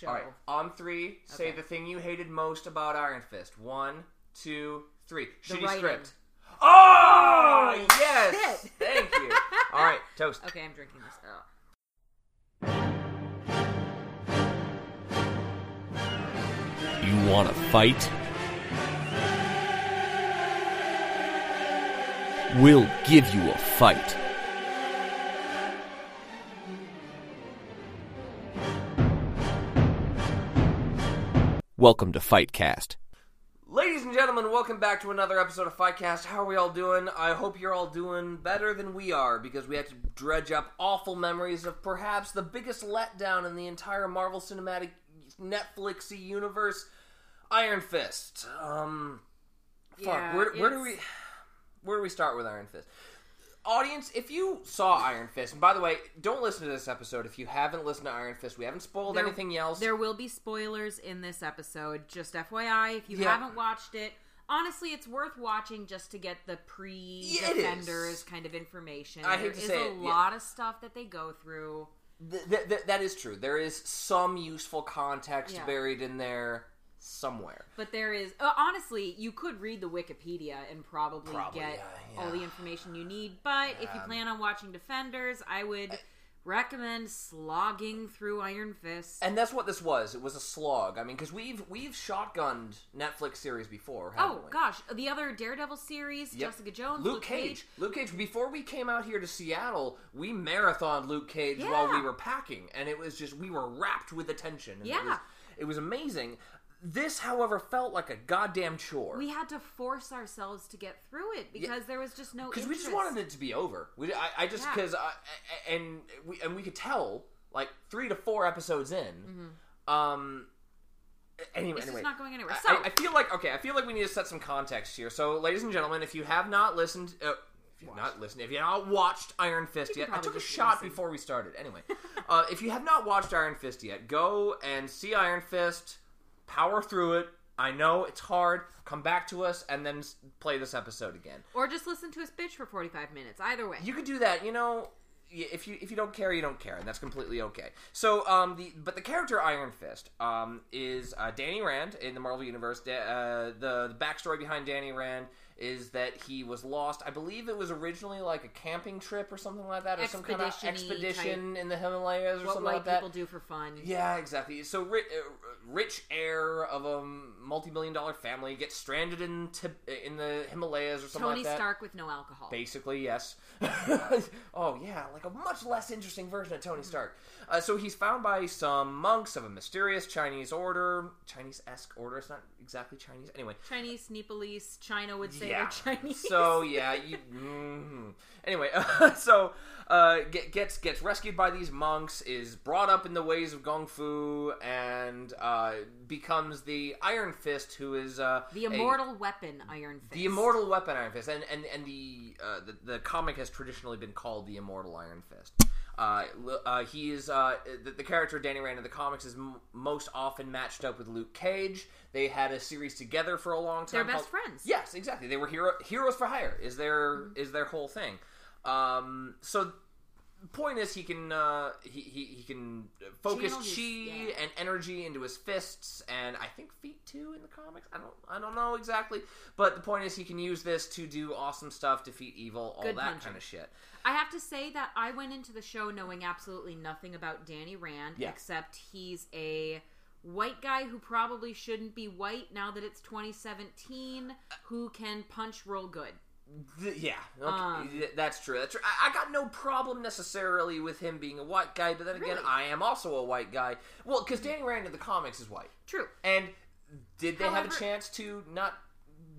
show. All right, on three, say Okay. the thing you hated most about Iron Fist. One, two, three. The Shitty writing. script. Oh, ah, yes! shit. Thank you. All right, toast. Okay, I'm drinking this. Oh. You want to fight? We'll give you a fight. Welcome to Fightcast. Ladies and gentlemen, welcome back to another episode of Fightcast. How are we all doing? I hope you're all doing better than we are because we had to dredge up awful memories of perhaps the biggest letdown in the entire Marvel Cinematic Netflixy universe, Iron Fist. Um, fuck. Yeah, where, where do we where do we start with Iron Fist? Audience, if you saw Iron Fist, and by the way, don't listen to this episode if you haven't listened to Iron Fist. We haven't spoiled There- anything else. There will be spoilers in this episode. Just FYI, if you Yeah. haven't watched it, honestly, it's worth watching just to get the pre Yeah, defenders kind of information. I hate There to is say a it, yeah. lot of stuff that they go through. Th- th- th- that is true. There is some useful context Yeah. buried in there somewhere. But there is uh, honestly, you could read the Wikipedia and probably, Probably, get yeah, all the information you need. But if you plan on watching Defenders, I would recommend slogging through Iron Fist. And that's what this was. It was a slog. I mean, because we've we've shotgunned Netflix series before. Oh we? gosh, the other Daredevil series, Yep. Jessica Jones, Luke, Cage. Luke Cage. Before we came out here to Seattle, we marathoned Luke Cage while we were packing, and it was just we were wrapped with attention. And It Yeah. was, it was amazing. This, however, felt like a goddamn chore. We had to force ourselves to get through it because there was just no because we just wanted it to be over. We, I, I just Yeah. because I and we and we could tell like three to four episodes in. Um. Anyway, Mm-hmm. It's anyway, not going anywhere. So- I, I feel like okay. I feel like we need to set some context here. So, ladies and gentlemen, if you have not listened. Uh, if you've not listened, if you have not watched Iron Fist yet, I took a shot listen. before we started. Anyway, uh, if you have not watched Iron Fist yet, go and see Iron Fist. Power through it. I know it's hard. Come back to us and then play this episode again. or just listen to us bitch for 45 minutes. Either way. You could do that, you know. If you if you don't care, you don't care, and that's completely okay. So, um, the but the character Iron Fist, um, is uh, Danny Rand in the Marvel Universe. Da- uh, the the backstory behind Danny Rand is that he was lost. I believe it was originally like a camping trip or something like that, or some kind of Expedition-y in the Himalayas or what something white like that. people do for fun. Yeah, exactly. So, ri- uh, rich heir of a multi-million dollar family gets stranded in in the Himalayas or something Tony like that. Tony Stark with no alcohol. Basically, yes. oh, yeah, like a much less interesting version of Mm-hmm. Tony Stark. Uh, so he's found by some monks of a mysterious Chinese order, Chinese esque order. It's not exactly Chinese. Anyway, Chinese, Nepalese, China would say yeah. they're Chinese. So yeah, you. mhm. Anyway, so uh, get, gets gets rescued by these monks, is brought up in the ways of kung fu, and uh, becomes the Iron Fist, who is uh, the a- immortal weapon, Iron Fist. the immortal weapon Iron Fist, and and and the uh, the, the comic has traditionally been called the immortal Iron Fist. Uh, uh, he is uh, the, the character Danny Rand in the comics is m- most often matched up with Luke Cage. They had a series together for a long time. They're best called- friends. Yes, exactly. They were hero heroes for hire. Is their is their whole thing. Um, so point is he can uh, he, he he can focus Channel his- chi yeah. and energy into his fists and I think feet too in the comics. I don't I don't know exactly, but the point is he can use this to do awesome stuff, defeat evil, all Good that punching. kind of shit. I have to say that I went into the show knowing absolutely nothing about Danny Rand, Yeah. except he's a white guy who probably shouldn't be white now that it's 2017, who can punch real good. Th- yeah, okay. Um, that's true. That's true. I-, I got no problem necessarily with him being a white guy, but then again, Really? I am also a white guy. Well, because Danny Rand in the comics is white. True. And did they have a chance to not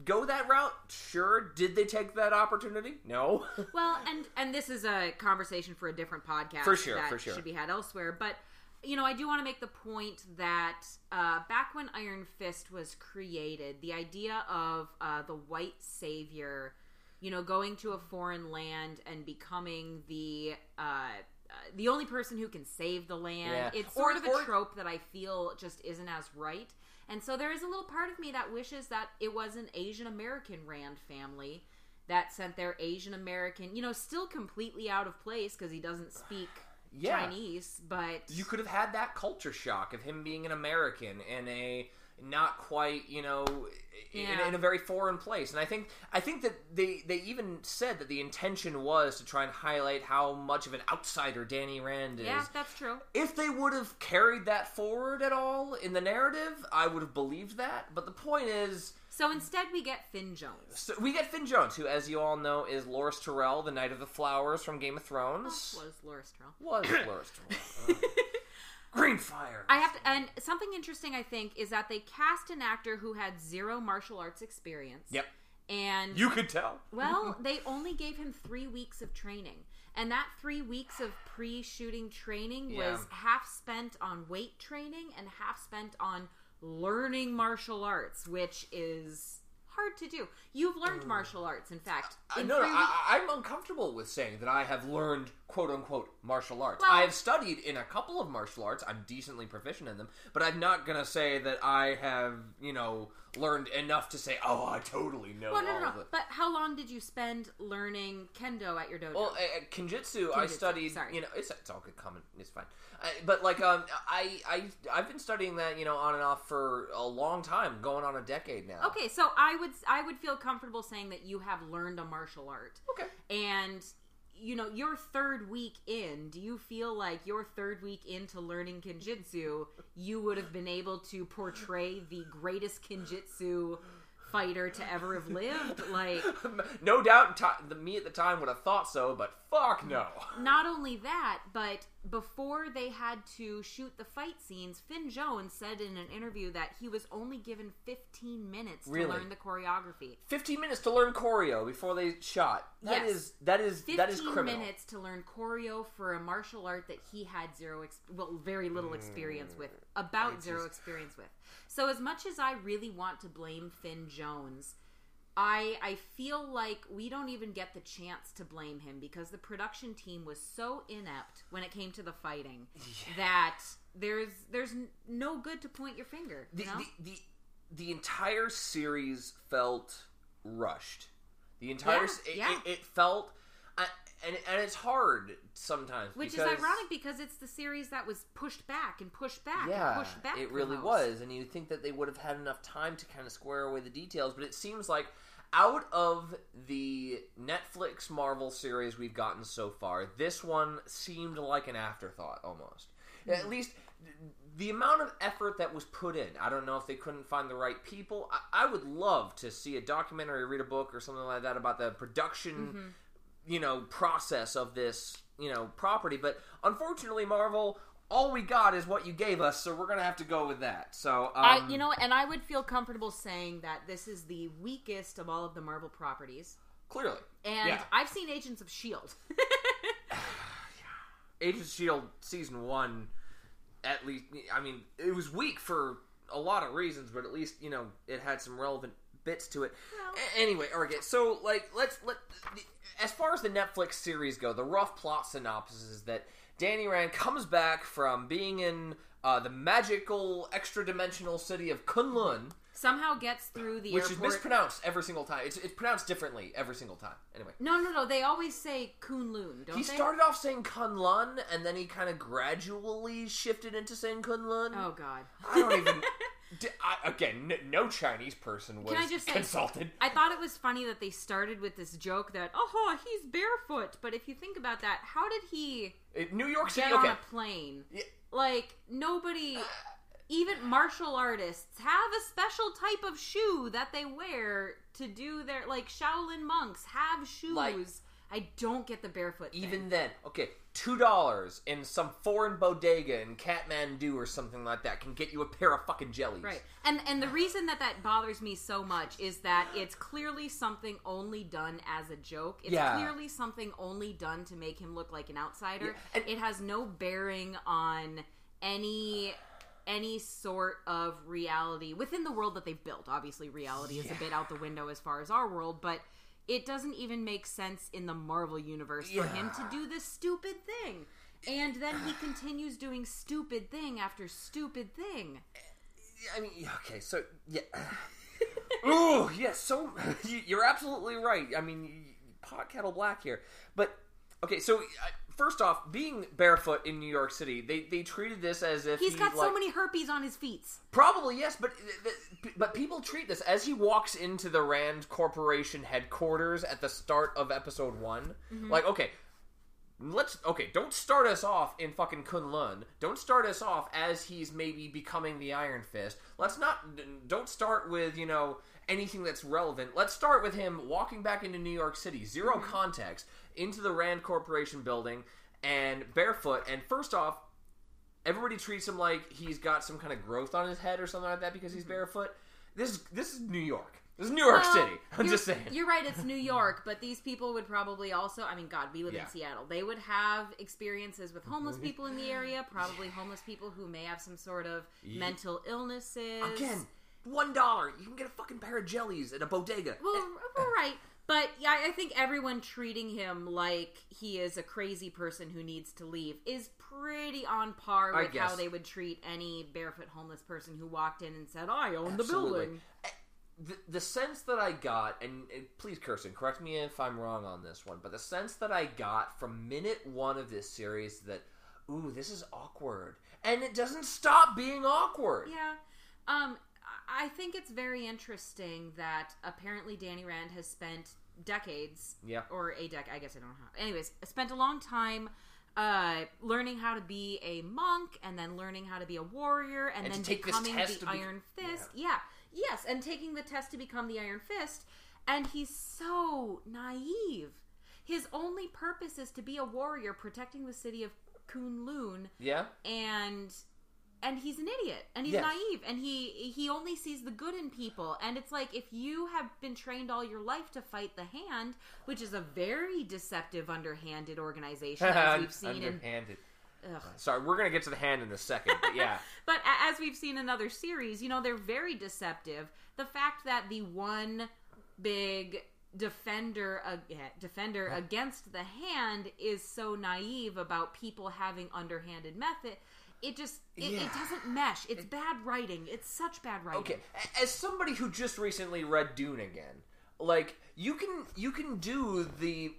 go that route? Sure. Did they take that opportunity? No. Well, and and this is a conversation for a different podcast For sure, that for sure. should be had elsewhere. But you know, I do want to make the point that uh, back when Iron Fist was created, the idea of uh, the white savior, you know, going to a foreign land and becoming the uh, uh, the only person who can save the land. Yeah. It's Or- sort of a or- trope that I feel just isn't as right. And so there is a little part of me that wishes that it was an Asian American Rand family that sent their Asian American, you know, still completely out of place because he doesn't speak Yeah. Chinese, but you could have had that culture shock of him being an American in a not quite, you know, in, Yeah. in a very foreign place. And I think I think that they they even said that the intention was to try and highlight how much of an outsider Danny Rand is. yeah, that's true. If they would have carried that forward at all in the narrative, I would have believed that. But the point is, So instead, we get Finn Jones. so we get Finn Jones, who, as you all know, is Loras Tyrell, the Knight of the Flowers from Game of Thrones. Was Loras Tyrell. Was Loras Tyrell? Uh, Greenfire. I have to, and something interesting I think is that they cast an actor who had zero martial arts experience. Yep. And You could tell. well, they only gave him three weeks of training, and that three weeks of pre-shooting training Yeah. was half spent on weight training and half spent on learning martial arts, which is hard to do. You've learned mm. martial arts, in fact. I In no, no, I, I'm uncomfortable with saying that I have learned "quote unquote" martial arts. Well- I have studied in a couple of martial arts. I'm decently proficient in them, but I'm not gonna say that I have, you know, learned enough to say, "Oh, I totally know well, no, all no, of no. it." But how long did you spend learning kendo at your dojo? Well, at, at Kenjutsu, I studied. sorry. You know, it's it's all good. Common, it's fine. I, but like, um, I I I've been studying that, you know, on and off for a long time, going on a decade now. Okay, so I would I would feel comfortable saying that you have learned a martial art. Okay. And you know, your third week in, do you feel like your third week into learning kenjutsu, you would have been able to portray the greatest kenjutsu fighter to ever have lived? Like no doubt, ti the me at the time would have thought so, but fuck no. not only that, but before they had to shoot the fight scenes, Finn Jones said in an interview that he was only given 15 minutes to learn the choreography. 15 minutes to learn choreo before they shot. That Yes. is that is 15 that is criminal. minutes to learn choreo for a martial art that he had zero, ex- well, very little experience with, about Mm. Zero experience with. So, as much as I really want to blame Finn Jones, I I feel like we don't even get the chance to blame him because the production team was so inept when it came to the fighting that there's there's no good to point your finger. The, You know? the, the the entire series felt rushed. The entire Yeah, it, yeah. it, it felt I, and and it's hard sometimes Which because, is ironic because it's the series that was pushed back and pushed back Yeah, and pushed back. it really most. was, and you'd think that they would have had enough time to kind of square away the details, but it seems like out of the Netflix Marvel series we've gotten so far, this one seemed like an afterthought almost. Hmm. At least the amount of effort that was put in. I don't know if they couldn't find the right people. I, I would love to see a documentary, read a book, or something like that about the production Mm-hmm. You know process of this you know property but unfortunately marvel all we got is what you gave us so we're gonna have to go with that so um, I, you know, and I would feel comfortable saying that this is the weakest of all of the Marvel properties. clearly And yeah I've seen Agents of Shield. agents of shield season one at least i mean it was weak for a lot of reasons but at least you know it had some relevant bits to it Well- A- anyway okay so like let's let as far as the netflix series go the rough plot synopsis is that danny rand comes back from being in uh, the magical extra dimensional city of kunlun Somehow gets through the which airport. is mispronounced every single time it's, it's pronounced differently every single time anyway no, no, no. They always say Kunlun, don't he they? started off saying kunlun and then he kind of gradually shifted into saying kunlun oh God. I don't even. D I again, n- no Chinese person was Can I just say- consulted. I thought it was funny that they started with this joke that, oh, he's barefoot. But if you think about that, how did he Uh, New York City. get Okay, on a plane? Yeah. Like nobody, even martial artists, have a special type of shoe that they wear to do their like Shaolin monks have shoes. Like- I don't get the barefoot. thing. even then, okay, two dollars in some foreign bodega in Kathmandu or something like that can get you a pair of fucking jellies. Right. And and the reason that that bothers me so much is that it's clearly something only done as a joke. It's Yeah. clearly something only done to make him look like an outsider. Yeah, and- it has no bearing on any any sort of reality within the world that they've built. Obviously reality is a bit out the window as far as our world, but it doesn't even make sense in the Marvel universe for him to do this stupid thing. And then he continues doing stupid thing after stupid thing. I mean, okay, so yeah. Ooh, yeah. So you- you're absolutely right. I mean, pot kettle black here, but okay. So first off, being barefoot in New York City, they, they treated this as if He's he, got so many herpes on his feet. Probably yes, but but people treat this as he walks into the Rand Corporation headquarters at the start of episode one. Mm-hmm. Like, okay, let's okay, don't start us off in fucking Kunlun. Don't start us off as he's maybe becoming the Iron Fist. Let's not don't start with you know anything that's relevant. Let's start with him walking back into New York City, 0 mm-hmm. context, into the Rand Corporation building and barefoot. And first off, everybody treats him like he's got some kind of growth on his head or something like that because he's mm-hmm. barefoot. This is this is New York. This is New York Well, City. I'm just saying. You're right, it's New York, but these people would probably also, I mean, God, we live Yeah. in Seattle. They would have experiences with mm-hmm. homeless people in the area, probably homeless people who may have some sort of mental illnesses. Again, one dollar. You can get a fucking pair of jellies at a bodega. Well, well, right. But yeah, I think everyone treating him like he is a crazy person who needs to leave is pretty on par I with how they would treat any barefoot homeless person who walked in and said, "I own the Absolutely. building." the, the sense that I got, and, and please, Kirsten, correct me if I'm wrong on this one, but the sense that I got from minute one of this series that, ooh, this is awkward, and it doesn't stop being awkward. Yeah. Um, I think it's very interesting that apparently Danny Rand has spent decades, Yeah. or a decade. I guess I don't know how. Anyways, spent a long time uh, learning how to be a monk, and then learning how to be a warrior, and, And then becoming the be- Iron Fist. Yeah. Yes, and taking the test to become the Iron Fist, and he's so naive. His only purpose is to be a warrior protecting the city of Kunlun Yeah? and and he's an idiot and he's Yes. naive and he he only sees the good in people and it's like if you have been trained all your life to fight the hand which is a very deceptive underhanded organization as we've seen in Underhanded. ugh. Sorry, we're gonna get to the hand in a second, but yeah. but as we've seen in other series you know they're very deceptive the fact that the one big defender uh, defender against the hand is so naive about people having underhanded method it just it, Yeah. it doesn't mesh it's bad writing it's such bad writing Okay, as somebody who just recently read Dune again, like you can you can do the,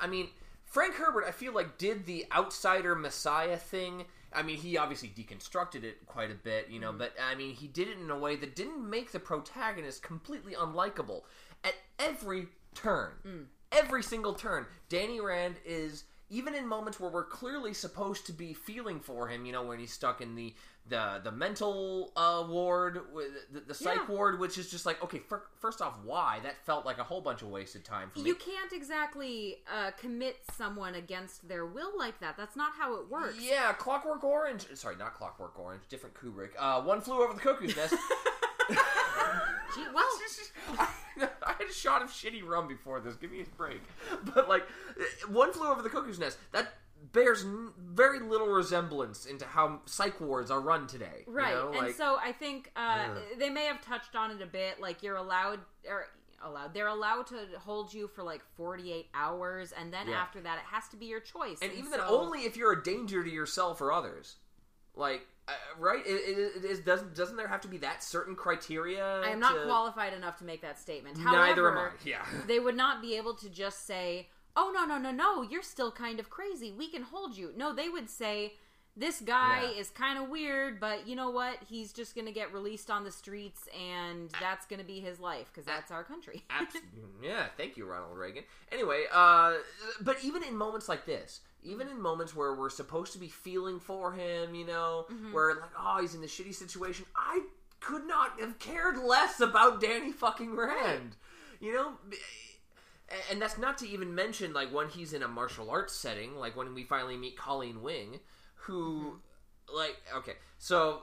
I mean, Frank Herbert, I feel like did the outsider messiah thing. I mean, he obviously deconstructed it quite a bit, you know, mm-hmm. but I mean, he did it in a way that didn't make the protagonist completely unlikable at every turn. Mm. Every single turn, Danny Rand is even in moments where we're clearly supposed to be feeling for him, you know, when he's stuck in the the the mental uh, ward, with the, the psych Yeah. ward, which is just like, okay, fir- first off, why that felt like a whole bunch of wasted time for me. you can't exactly uh, commit someone against their will like that that's not how it works Yeah, Clockwork Orange. Sorry, not Clockwork Orange. Different Kubrick. Uh, One flew over the cuckoo's nest. Gee, well I had a shot of shitty rum before this. Give me a break. But like, one flew over the cuckoo's nest. That bears n- very little resemblance into how psych wards are run today. you right know? and so i think uh, they may have touched on it a bit like you're allowed or allowed they're allowed to hold you for like 48 hours and then Yeah. after that it has to be your choice and even then, only if you're a danger to yourself or others. Like, uh, right? It, it, it is. Doesn't doesn't there have to be that certain criteria? i am not to- qualified enough to make that statement Neither am I. Yeah. they would not be able to just say oh no no no no you're still kind of crazy we can hold you no they would say this guy Yeah. is kind of weird but you know what he's just gonna get released on the streets and that's gonna be his life because that's our country Abs- yeah, thank you, Ronald Reagan. Anyway, uh, but even in moments like this, even in moments where we're supposed to be feeling for him, you know, Mm-hmm. where like, oh, he's in this shitty situation, I could not have cared less about Danny fucking Rand. You know, and that's not to even mention like when he's in a martial arts setting, like when we finally meet Colleen Wing, who, Mm-hmm. like, okay, so.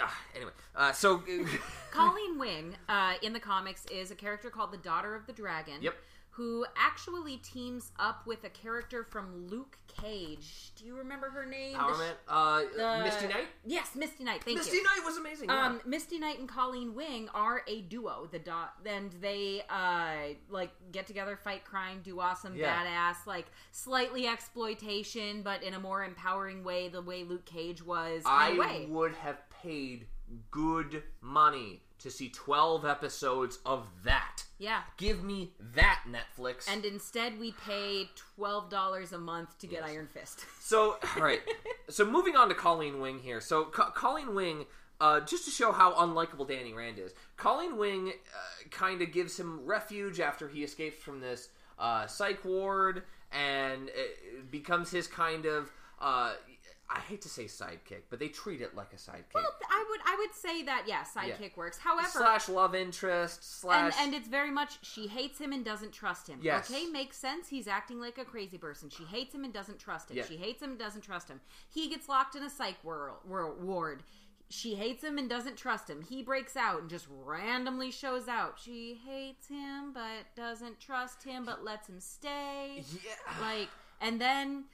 ah, anyway, uh, so Colleen Wing uh, in the comics is a character called the Daughter of the Dragon. Yep. Who actually teams up with a character from Luke Cage. Do you remember her name? Power The Man, uh, the- Misty Knight. Yes, Misty Knight. Thank Misty you. Misty Knight was amazing. yeah. Um, Misty Knight and Colleen Wing are a duo. The dot, and they uh like get together, fight crime, do awesome, Yeah. badass, like slightly exploitation, but in a more empowering way, the way Luke Cage was. I way. would have paid good money to see 12 episodes of that. Yeah. Give me that Netflix. And instead, we pay twelve dollars a month to get Iron Fist. So, all right. so, moving on to Colleen Wing here. So, Co- Colleen Wing, uh, just to show how unlikable Danny Rand is, Colleen Wing uh, kind of gives him refuge after he escapes from this uh, psych ward and it becomes his kind of. I hate to say sidekick, but they treat it like a sidekick. Well, I would I would say that yeah, sidekick Yeah. works. However, slash love interest slash and it's very much she hates him and doesn't trust him. Yes. Okay, makes sense. He's acting like a crazy person. She hates him and doesn't trust him. Yeah. She hates him and doesn't trust him. He gets locked in a psych wor- wor- ward. She hates him and doesn't trust him. He breaks out and just randomly shows out. She hates him but doesn't trust him but lets him stay. yeah. Like, and then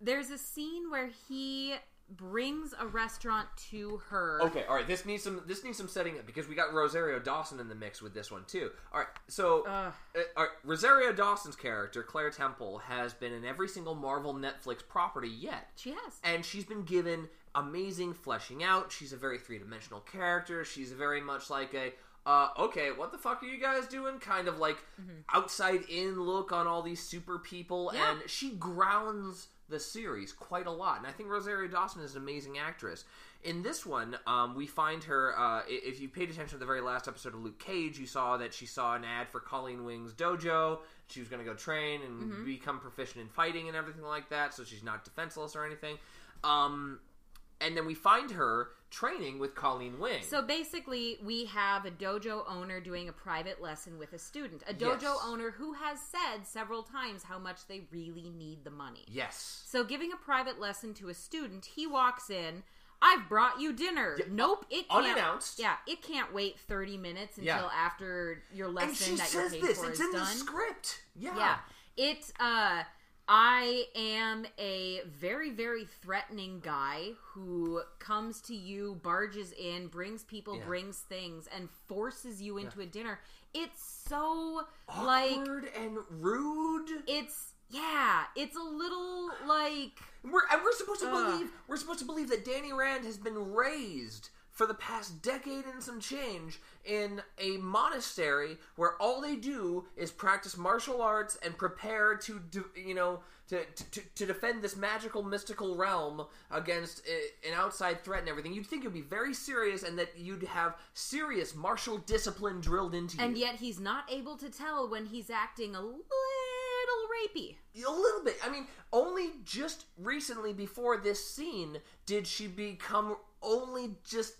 there's a scene where he brings a restaurant to her. Okay, all right. This needs some. This needs some setting up because we got Rosario Dawson in the mix with this one too. All right, so uh, all right, Rosario Dawson's character Claire Temple has been in every single Marvel Netflix property yet, She has. and she's been given amazing fleshing out. She's a very three dimensional character. She's very much like a. Uh, okay, what the fuck are you guys doing? Kind of like outside in look on all these super people, Yeah. and she grounds the series quite a lot. And I think Rosario Dawson is an amazing actress. In this one, um, we find her. Uh, if you paid attention to the very last episode of Luke Cage, you saw that she saw an ad for Colleen Wing's dojo. She was going to go train and become proficient in fighting and everything like that, so she's not defenseless or anything. Um, and then we find her training with Colleen Wing. So basically, we have a dojo owner doing a private lesson with a student. A dojo Yes. owner who has said several times how much they really need the money. yes. So, giving a private lesson to a student, he walks in. I've brought you dinner. Yeah, nope, it can't. unannounced. Yeah, it can't wait thirty minutes until Yeah. after your lesson And she that says paid this. for It's is in done. the script. Yeah. Yeah. It uh I am a very, very threatening guy who comes to you, barges in, brings people, Yeah. brings things, and forces you into a dinner. It's so like Awkward and rude. it's yeah, it's a little like We're, and we're supposed to Ugh. believe we're supposed to believe that Danny Rand has been raised for the past decade and some change in a monastery where all they do is practice martial arts and prepare to do, you know to, to to defend this magical mystical realm against an outside threat and everything. You'd think it'd be very serious and that you'd have serious martial discipline drilled into you. and yet he's not able to tell when he's acting a little rapey. A little bit. I mean, only just recently before this scene did she become only just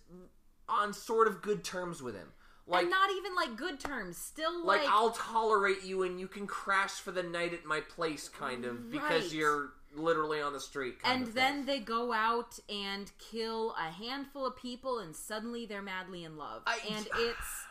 on sort of good terms with him. Like, and not even like good terms. Still like, like, I'll tolerate you and you can crash for the night at my place, kind of, because you're literally on the street. And then they go out and kill a handful of people and suddenly they're madly in love I- and it's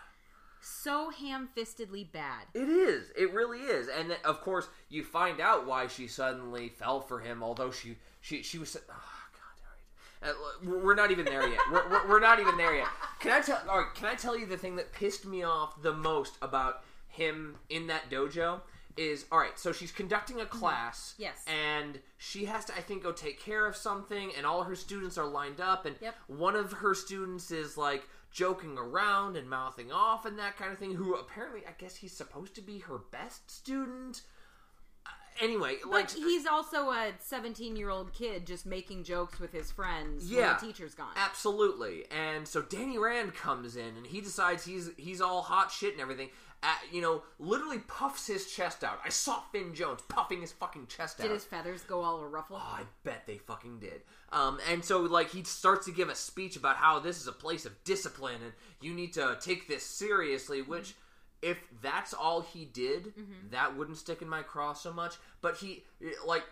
so ham-fistedly bad It is. It really is. And of course, you find out why she suddenly fell for him. Although she she she was. Oh God! All right. Uh, we're- not even there yet. We're, we're, we're not even there yet. Can I tell? All right. Can I tell you the thing that pissed me off the most about him in that dojo? Is all right. So she's conducting a class. Yes. And she has to, I think, go take care of something, and all her students are lined up, and Yep. one of her students is like joking around and mouthing off and that kind of thing. Who apparently, I guess, he's supposed to be her best student. Uh, anyway, like he's also a 17 year old kid just making jokes with his friends Yeah. when the teacher's gone Absolutely. And so Danny Rand comes in and he decides he's he's all hot shit and everything. Uh, you know, literally puffs his chest out. I saw Finn Jones puffing his fucking chest did out. Did his feathers go all a ruffle Oh, I bet they fucking did. Um, and so, like, he starts to give a speech about how this is a place of discipline and you need to take this seriously, mm-hmm. which. If that's all he did, mm-hmm. that wouldn't stick in my craw so much. But he, like,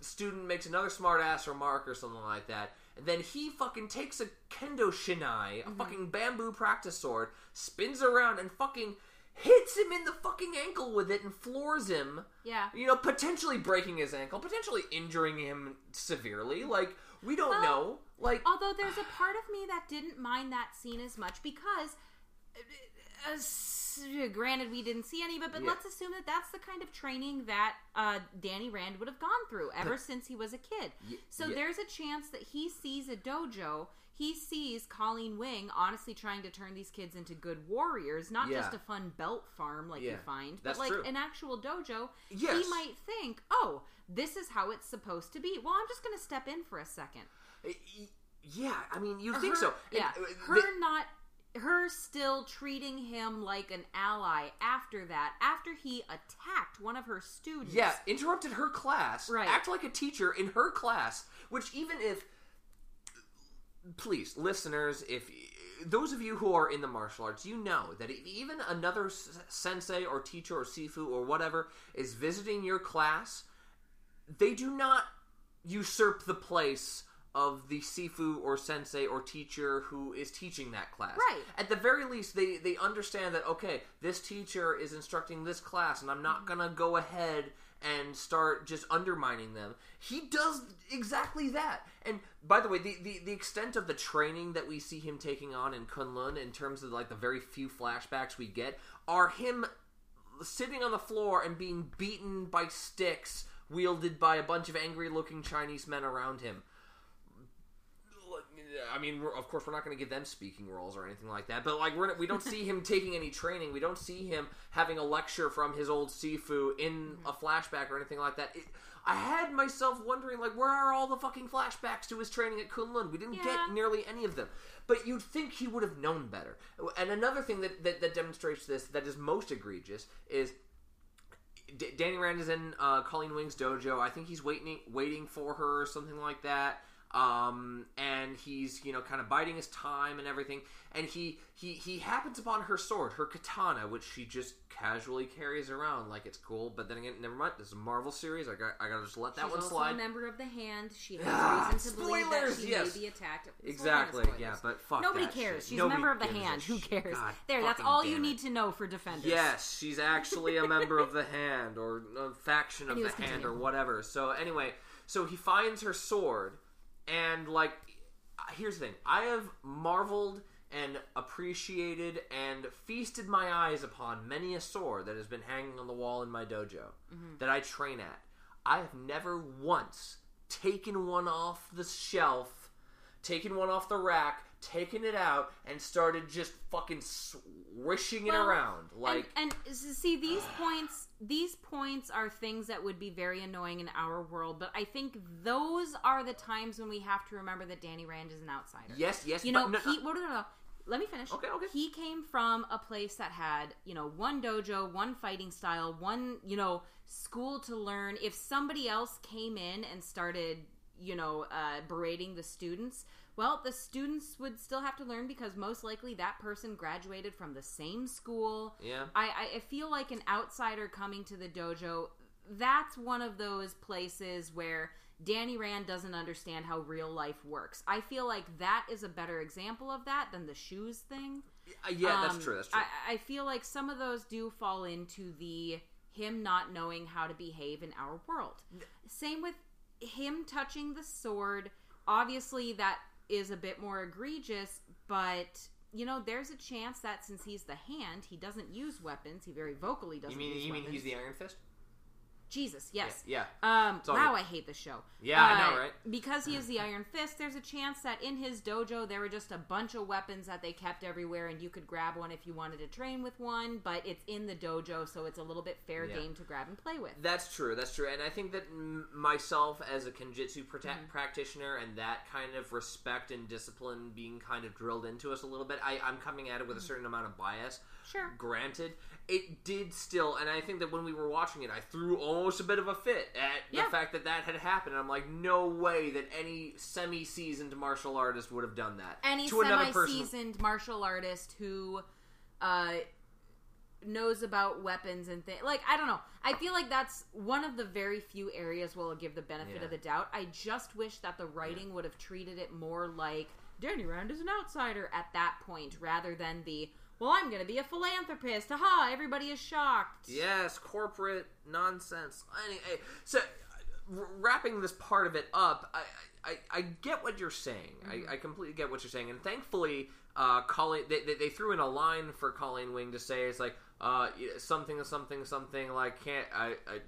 student makes another smart ass remark or something like that, and then he fucking takes a kendo shinai, a mm-hmm. fucking bamboo practice sword, spins around and fucking hits him in the fucking ankle with it and floors him. Yeah. You know, potentially breaking his ankle, potentially injuring him severely. Like, we don't Well, know. Like, Although there's a part of me that didn't mind that scene as much because, uh, granted, we didn't see any of it, but Yeah. let's assume that that's the kind of training that uh, Danny Rand would have gone through ever since he was a kid. Y- so yeah. there's a chance that he sees a dojo. He sees Colleen Wing honestly trying to turn these kids into good warriors, not just a fun belt farm like you find, but that's like true. an actual dojo. Yes. He might think, "Oh, this is how it's supposed to be." Well, I'm just going to step in for a second. Y- Yeah, I mean, you think so? And, Yeah, uh, her not her still treating him like an ally after that, after he attacked one of her students. Yeah, interrupted her class. Right. Act like a teacher in her class. Which even if, please, listeners, if those of you who are in the martial arts, you know that if even another sensei or teacher or sifu or whatever is visiting your class, they do not usurp the place of the sifu or sensei or teacher who is teaching that class. Right. At the very least, they they understand that okay, this teacher is instructing this class, and I'm not gonna go ahead and start just undermining them. He does exactly that. And by the way, the, the, the extent of the training that we see him taking on in Kunlun in terms of like the very few flashbacks we get are him sitting on the floor and being beaten by sticks wielded by a bunch of angry looking Chinese men around him. I mean, of course, we're not going to give them speaking roles or anything like that. But like, we're, we don't see him taking any training. We don't see him having a lecture from his old Sifu in a flashback or anything like that. It, I had myself wondering, like, where are all the fucking flashbacks to his training at Kunlun? We didn't Yeah. get nearly any of them. But you'd think he would have known better. And another thing that, that, that demonstrates this that is most egregious is D- Danny Rand is in uh, Colleen Wing's dojo. I think he's waiting waiting for her or something like that. Um, and he's you know kind of biding his time and everything. And he he he happens upon her sword, her katana, which she just casually carries around like it's cool. But then again, never mind. This is a Marvel series. I got I gotta just let that She's one also slide. a member of the Hand. She has Ah, reason to believe that spoilers, she yes. may be attacked. Exactly. Yeah, spoilers. but fuck. Nobody that cares. shit. She's Nobody a member of the Hand. Who cares? God there, that's all you it. need to know for Defenders. Yes, she's actually a member of the Hand or a faction of the Hand continue. or whatever. So anyway, so he finds her sword, and like, here's the thing: I have marveled and appreciated and feasted my eyes upon many a sword that has been hanging on the wall in my dojo Mm-hmm. that I train at. I have never once taken one off the shelf, taken one off the rack, taken it out, and started just fucking swishing it around like. and, and see these points these points are things that would be very annoying in our world but i think those are the times when we have to remember that danny rand is an outsider Yes, yes, you know no- he well, no, no, no. let me finish Okay, okay. he came from a place that had you know one dojo one fighting style one you know school to learn if somebody else came in and started you know uh, berating the students well the students would still have to learn because most likely that person graduated from the same school Yeah. I, I- feel like an outsider coming to the dojo that's one of those places where danny rand doesn't understand how real life works i feel like that is a better example of that than the shoes thing Uh, yeah, that's um, true. That's true. I, I feel like some of those do fall into the him not knowing how to behave in our world. Same with him touching the sword. Obviously, that is a bit more egregious, but you know, there's a chance that since he's the hand, he doesn't use weapons. He very vocally doesn't. you mean use you mean weapons. he's the Iron Fist? Jesus? Yes. Yeah. Um, wow, good. I hate the show. Yeah, I know, Uh, right? Because he is the Iron Fist, there's a chance that in his dojo there were just a bunch of weapons that they kept everywhere, and you could grab one if you wanted to train with one. But it's in the dojo, so it's a little bit fair Yeah. game to grab and play with. That's true. That's true. And I think that m- myself as a kenjutsu prota- Mm-hmm. practitioner and that kind of respect and discipline being kind of drilled into us a little bit, I, I'm coming at it with a certain amount of bias. Mm-hmm. Sure. Granted, it did still, and I think that when we were watching it, I threw almost a bit of a fit at Yeah. the fact that that had happened. I'm like, no way that any semi-seasoned martial artist would have done that Any to another person. semi-seasoned martial artist who uh, knows about weapons and things, like I don't know. I feel like that's one of the very few areas where I'll give the benefit Yeah. of the doubt. I just wish that the writing would have treated it more like Danny Rand is an outsider at that point, rather than the well, I'm going to be a philanthropist. Aha, Everybody is shocked. Yes, corporate nonsense. Any- eh, So, uh, wrapping this part of it up, I I, I get what you're saying. I, I completely get what you're saying, and thankfully, uh, Colleen they, they, they threw in a line for Colleen Wing to say it's like uh something something something like can't I, I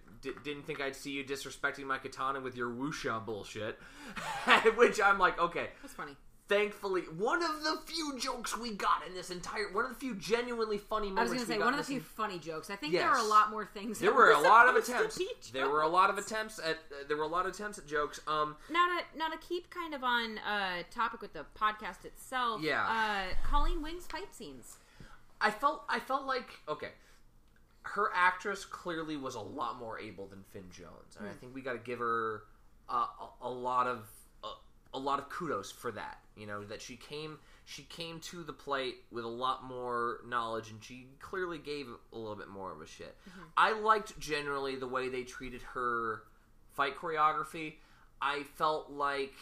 didn't think I'd see you disrespecting my katana with your wuxia bullshit, which I'm like okay. That's funny. Thankfully, one of the few jokes we got in this entire, one of the few genuinely funny I was going to say one of the few funny jokes. I think there Yes. were a lot more things. There were a lot of attempts. There were a lot of attempts at. Uh, there were a lot of attempts at jokes. Um, Now to now to keep kind of on uh, topic with the podcast itself. Yeah. Uh, Colleen Wing's fight scenes. I felt. I felt like okay. Her actress clearly was a lot more able than Finn Jones, and I think we got to give her uh, a, a lot of a lot of kudos for that. You know that she came she came to the plate with a lot more knowledge, and she clearly gave a little bit more of a shit. I liked generally the way they treated her fight choreography. I felt like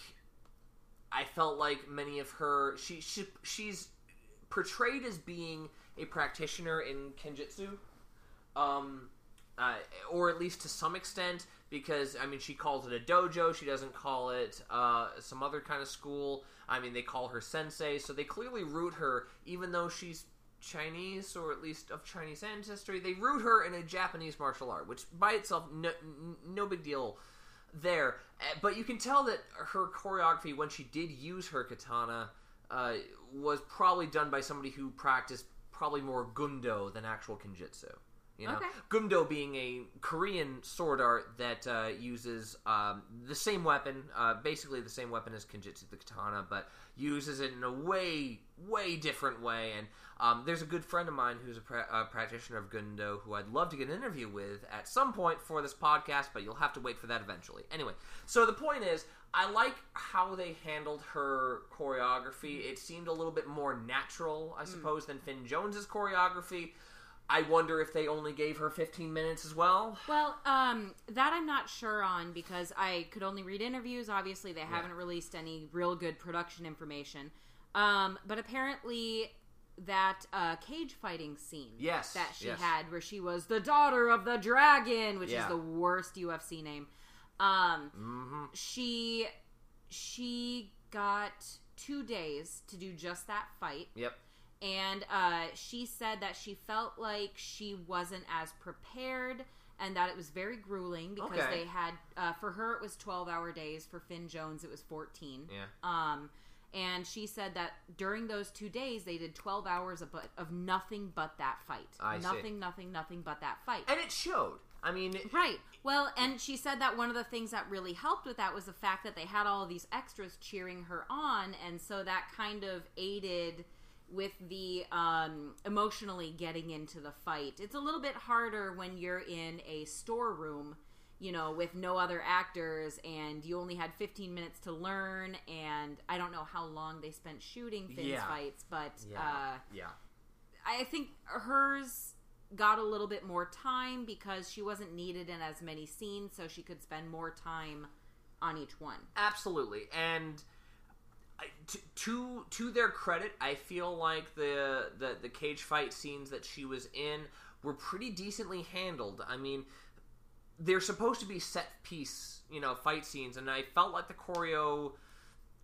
I felt like many of her she, she she's portrayed as being a practitioner in kenjutsu, um, uh, or at least to some extent, because I mean she calls it a dojo. She doesn't call it uh, some other kind of school. I mean they call her sensei, so they clearly root her, even though she's Chinese or at least of Chinese ancestry. They root her in a Japanese martial art, which by itself no, no big deal there. Uh, But you can tell that her choreography, when she did use her katana, uh, was probably done by somebody who practiced probably more gumdo than actual kenjutsu. You know, Okay. gumdo being a Korean sword art that uh, uses um, the same weapon, uh, basically the same weapon as kenjutsu, the katana, but uses it in a way, way different way. And um, there's a good friend of mine who's a, pra- a practitioner of gumdo who I'd love to get an interview with at some point for this podcast, but you'll have to wait for that eventually. Anyway, so the point is, I like how they handled her choreography. It seemed a little bit more natural, I suppose, than Finn Jones's choreography. I wonder if they only gave her 15 minutes as well. Well, um, that I'm not sure on because I could only read interviews. Obviously, they haven't released any real good production information. Um, but apparently, that uh, cage fighting scene Yes, that she yes. had, where she was the daughter of the dragon, which Yeah. is the worst UFC name. Um, hmm she she got two days to do just that fight Yep. And uh, she said that she felt like she wasn't as prepared and that it was very grueling because Okay. they had uh, for her it was 12 hour days for finn jones it was 14 Yeah. um, and she said that during those two days they did 12 hours of, but, of nothing but that fight I see. nothing nothing nothing but that fight And it showed. I mean, it- Right. Well, and she said that one of the things that really helped with that was the fact that they had all of these extras cheering her on, and so that kind of aided with the um, emotionally getting into the fight. It's a little bit harder when you're in a storeroom, you know, with no other actors, and you only had 15 minutes to learn, and I don't know how long they spent shooting Finn's Yeah. fights, but yeah. uh, yeah. I think hers got a little bit more time because she wasn't needed in as many scenes, so she could spend more time on each one. Absolutely, and to to to their credit, I feel like the, the the cage fight scenes that she was in were pretty decently handled. I mean, they're supposed to be set piece, you know, fight scenes, and I felt like the choreo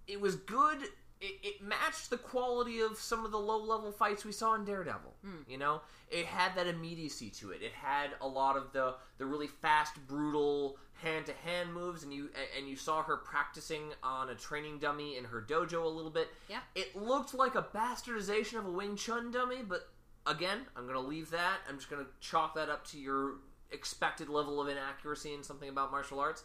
it was good. It, it matched the quality of some of the low level fights we saw in Daredevil. Hmm. You know, it had that immediacy to it. It had a lot of the the really fast, brutal hand to hand moves, and you and you saw her practicing on a training dummy in her dojo a little bit. Yeah. it looked like a bastardization of a Wing Chun dummy, but again, I'm gonna leave that. I'm just gonna chalk that up to your expected level of inaccuracy in something about martial arts.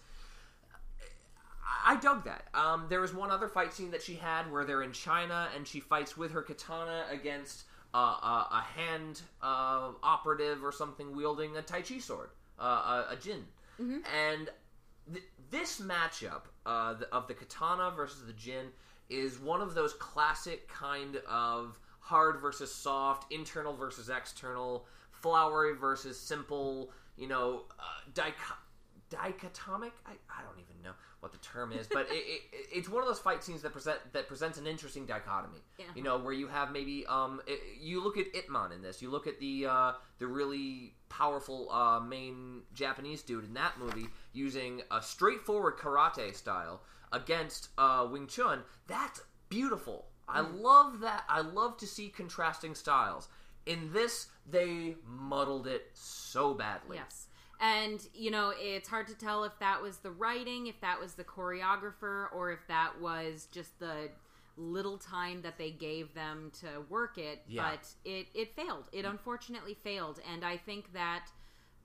I dug that. Um, there was one other fight scene that she had where they're in China and she fights with her katana against uh, a, a hand uh, operative or something wielding a Tai Chi sword, uh, a, a Jian. And th- this matchup uh, the, of the katana versus the Jian is one of those classic kind of hard versus soft, internal versus external, flowery versus simple, you know, uh, dicho- dichotomic. I, I don't even what the term is, but it, it, it's one of those fight scenes that present that presents an interesting dichotomy. Yeah. You know, where you have maybe um, it, you look at Ip Man in this, you look at the uh, the really powerful uh, main Japanese dude in that movie using a straightforward karate style against uh, Wing Chun. That's beautiful. I love that. I love to see contrasting styles. In this, they muddled it so badly. Yes. And, you know, it's hard to tell if that was the writing, if that was the choreographer, or if that was just the little time that they gave them to work it, Yeah. but it it failed. It unfortunately failed, and I think that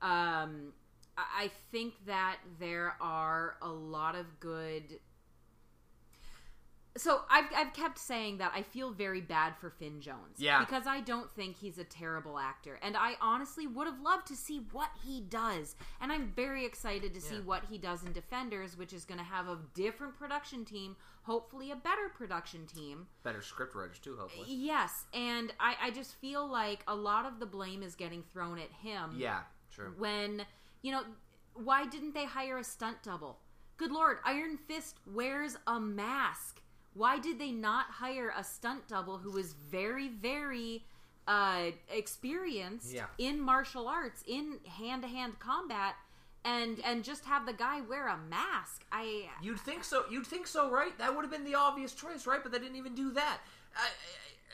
um, I I think that there are a lot of good. So I've I've kept saying that I feel very bad for Finn Jones, Yeah. because I don't think he's a terrible actor, and I honestly would have loved to see what he does, and I'm very excited to see Yeah. what he does in Defenders, which is going to have a different production team, hopefully a better production team. Better script writers too, hopefully. Yes, and I, I just feel like a lot of the blame is getting thrown at him. Yeah, true. When, you know, why didn't they hire a stunt double? Good lord, Iron Fist wears a mask. Why did they not hire a stunt double who was very, very uh, experienced Yeah. in martial arts, in hand to hand combat, and and just have the guy wear a mask? I You'd think so. You'd think so, right? That would have been the obvious choice, right? But they didn't even do that. I,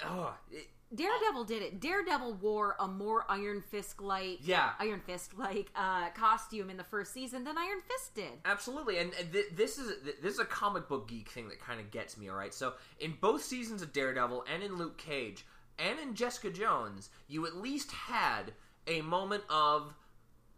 I, oh, it- Daredevil did it. Daredevil wore a more Iron Fist like Yeah. Iron Fist like uh, costume in the first season than Iron Fist did. Absolutely, and th- this is this is a comic book geek thing that kind of gets me. All right, so in both seasons of Daredevil and in Luke Cage and in Jessica Jones, you at least had a moment of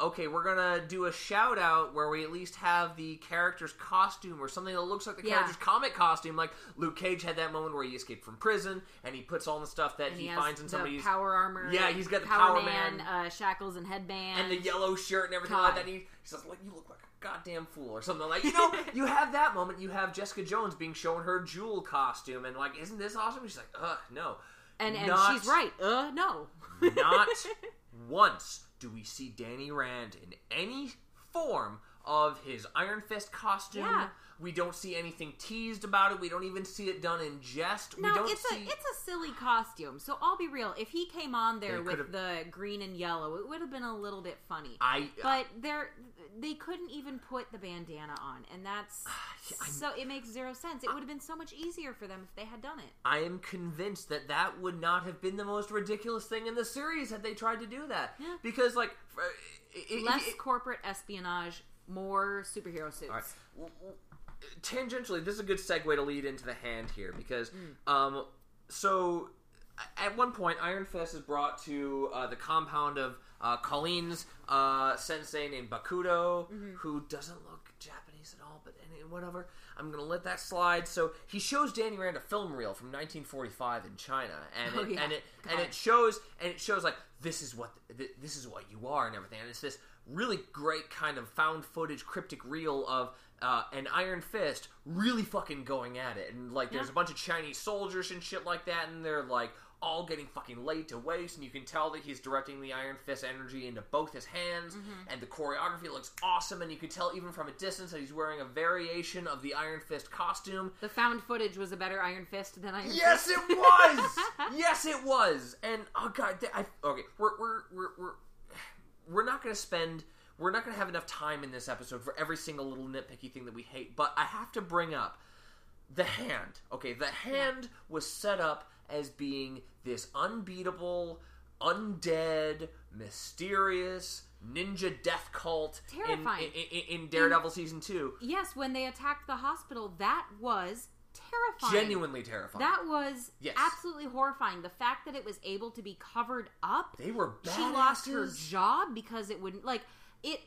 okay, we're gonna do a shout out where we at least have the character's costume or something that looks like the Yeah. character's comic costume. Like Luke Cage had that moment where he escaped from prison and he puts all the stuff that And he, has finds in the somebody's power armor. Yeah, he's got the Power, Power Man, Man. uh, shackles and headband, and the yellow shirt and everything God. like that. And he, he says, "Like you look like a goddamn fool" or something like. You know, you have that moment. You have Jessica Jones being shown her jewel costume, and like, isn't this awesome? And she's like, "Ugh, no." and and Not- she's right. Uh, no. Not once do we see Danny Rand in any form of his Iron Fist costume. Yeah. We don't see anything teased about it. We don't even see it done in jest. we don't it's see. a it's a silly costume. So I'll be real. If he came on there with the green and yellow, it would have been a little bit funny. I uh, but they're they couldn't even put the bandana on, and that's I'm- so it makes zero sense. It would have been so much easier for them if they had done it. I am convinced that that would not have been the most ridiculous thing in the series had they tried to do that. Yeah. Because, like, it- it- Less it- corporate espionage, more superhero suits. all right. Tangentially, this is a good segue to lead into the hand here because, Mm. um, so at one point, Iron Fist is brought to uh, the compound of uh, Colleen's uh, sensei named Bakuto, Mm-hmm. who doesn't look Japanese at all, but any, whatever. I'm gonna let that slide. So he shows Danny Rand a film reel from 1945 in China, and Oh, it, yeah. and it and it shows and it shows like this is what th- this is what you are and everything. And it's this really great kind of found footage cryptic reel of. Uh, an Iron Fist really fucking going at it, and like there's Yeah. a bunch of Chinese soldiers and shit like that, and they're like all getting fucking laid to waste, and you can tell that he's directing the Iron Fist energy into both his hands, Mm-hmm. and the choreography looks awesome, and you can tell even from a distance that he's wearing a variation of the Iron Fist costume. The found footage was a better Iron Fist than Iron Yes, Fist. it was. yes, it was. And oh god, I, okay, we're we're we're we're we're not going to spend. We're not going to have enough time in this episode for every single little nitpicky thing that we hate. But I have to bring up the hand. Okay, the hand was set up as being this unbeatable, undead, mysterious ninja death cult in- Terrifying. in, in, in Daredevil season two. Yes, when they attacked the hospital, that was terrifying. Genuinely terrifying. That was Yes. absolutely horrifying. The fact that it was able to be covered up. they were She lost her job because it wouldn't like it.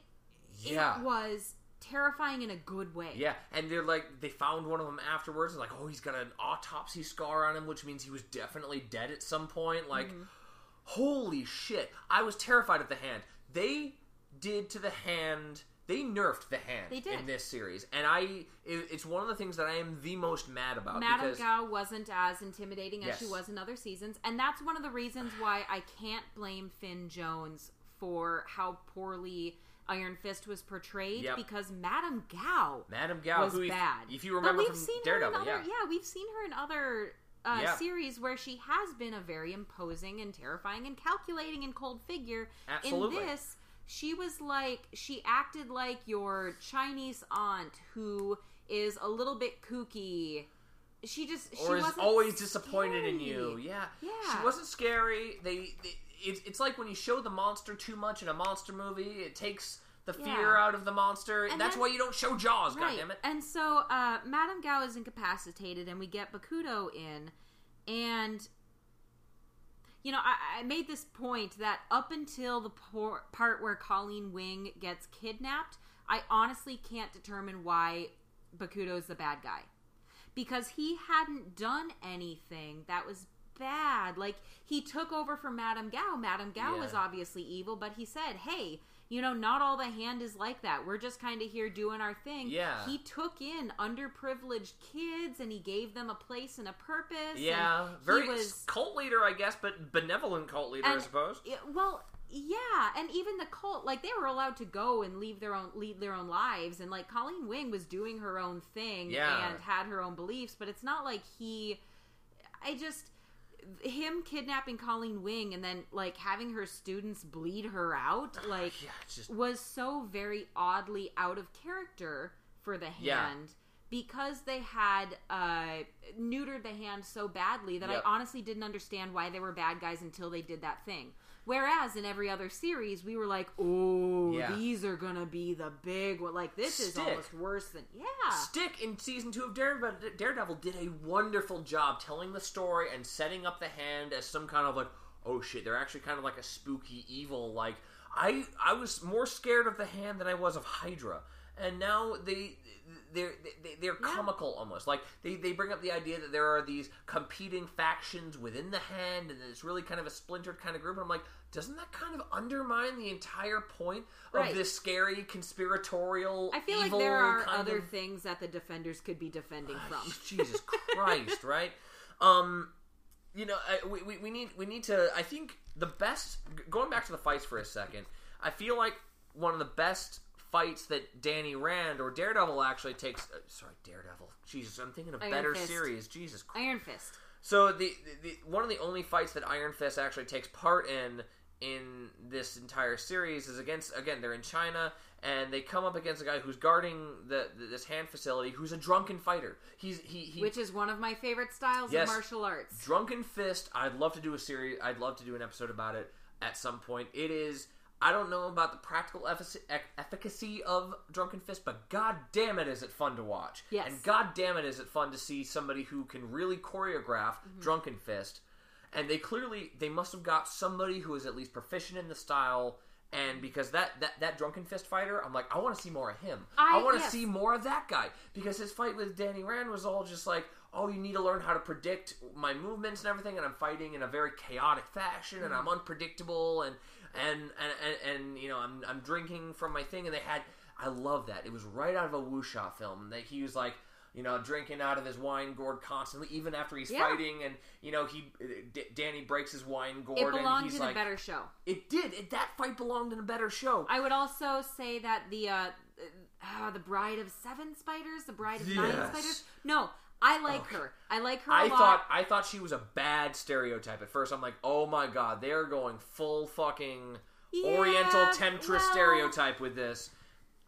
Yeah. It was terrifying in a good way. Yeah, and they're like they found one of them afterwards. Like, oh, he's got an autopsy scar on him, which means he was definitely dead at some point. Like, Mm-hmm. holy shit! I was terrified of the hand. They did to the hand. They nerfed the hand They did. in this series, and I. It, it's one of the things that I am the most mad about. Madame because, Gao wasn't as intimidating as she was in other seasons, and that's one of the reasons why I can't blame Finn Jones for how poorly Iron Fist was portrayed Yep. because Madame Gao Madame Gao, was who, if- bad. if you remember but we've from seen Daredevil, her in other, yeah. we've seen her in other uh, Yeah. series where she has been a very imposing and terrifying and calculating and cold figure. Absolutely. In this, she was like she acted like your Chinese aunt who is a little bit kooky. She just she or is always disappointed in you. Yeah, Yeah. She wasn't scary. They, they it's, it's like when you show the monster too much in a monster movie, it takes the Yeah. fear out of the monster. And That's then- why you don't show Jaws. Right. God damn it. And so uh, Madame Gao is incapacitated, and we get Bakuto in, and you know I, I made this point that up until the por- part where Colleen Wing gets kidnapped, I honestly can't determine why Bakuto's the bad guy because he hadn't done anything that was bad. Like he took over for Madame Gao. Madame Gao Yeah. was obviously evil, but he said, "Hey, you know, not all the hand is like that. We're just kind of here doing our thing." Yeah. He took in underprivileged kids and he gave them a place and a purpose. Yeah, very He was cult leader, I guess, but benevolent cult leader, I suppose. yeah, well, yeah, and even the cult, like they were allowed to go and leave their own lead their own lives, and like Colleen Wing was doing her own thing Yeah. and had her own beliefs, but it's not like he. I just him kidnapping Colleen Wing and then like having her students bleed her out, like Yeah, just was so very oddly out of character for the hand Yeah. because they had uh, neutered the hand so badly that Yep. I honestly didn't understand why they were bad guys until they did that thing. Whereas in every other series, we were like, "Oh, Yeah. these are gonna be the big one." Like this is almost worse than yeah. Stick in season two of Daredevil, Daredevil did a wonderful job telling the story and setting up the hand as some kind of like, oh shit, they're actually kind of like a spooky evil. Like I, I was more scared of the hand than I was of Hydra, and now they, they're they, they're Yeah. comical almost. Like they they bring up the idea that there are these competing factions within the hand, and it's really kind of a splintered kind of group. And I'm like. Doesn't that kind of undermine the entire point of Right. this scary conspiratorial? I feel like evil there are other of- things that the defenders could be defending from. Jesus Christ, right? Um, you know, I, we, we, we need we need to. I think the best. Going back to the fights for a second, I feel like one of the best fights that Danny Rand or Daredevil actually takes. Uh, sorry, Daredevil. Jesus, I'm thinking of Iron better Fist. series. Jesus Christ. Iron Fist. So the, the, the one of the only fights that Iron Fist actually takes part in in this entire series is against again they're in China and they come up against a guy who's guarding the, the this hand facility who's a drunken fighter. He's he, he Which is one of my favorite styles Yes. of martial arts. Drunken Fist. I'd love to do a series. I'd love to do an episode about it at some point. It is. I don't know about the practical efficacy of Drunken Fist, but god damn it, is it fun to watch. Yes. And god damn it, is it fun to see somebody who can really choreograph Mm-hmm. Drunken Fist. And they clearly they must have got somebody who is at least proficient in the style. And because that that, that Drunken Fist fighter, I'm like, I want to see more of him. I, I- want to yes. see more of that guy because his fight with Danny Rand was all just like, oh, you need to learn how to predict my movements and everything, and I'm fighting in a very chaotic fashion, and I'm Mm-hmm. unpredictable, and and and and, and you know, I'm I'm drinking from my thing, and they had, I love that. It was right out of a Wuxia film that he was like. You know, drinking out of his wine gourd constantly, even after he's Yeah. fighting, and you know he, D- Danny breaks his wine gourd, It and belonged he's in like, a better show. "It did. It, that fight belonged in a better show." I would also say that the uh, uh, the Bride of Seven Spiders, the Bride of Nine Spiders. No, I like Okay. her. I like her a I lot. thought I thought she was a bad stereotype at first. I'm like, oh my god, they're going full fucking Yeah, Oriental temptress well- stereotype with this.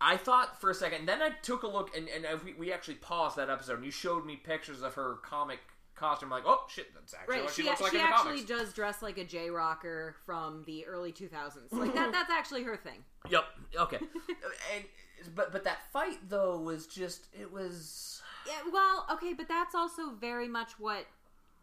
I thought for a second, then I took a look, and, and we, we actually paused that episode, and you showed me pictures of her comic costume. I'm like, oh shit, that's actually Right, what she, she, looks like she in the actually comics. does dress like a J rocker from the early 2000s. Like that, that's actually her thing. Yep. Okay. and but but that fight though was just it was Yeah, well, okay, but that's also very much what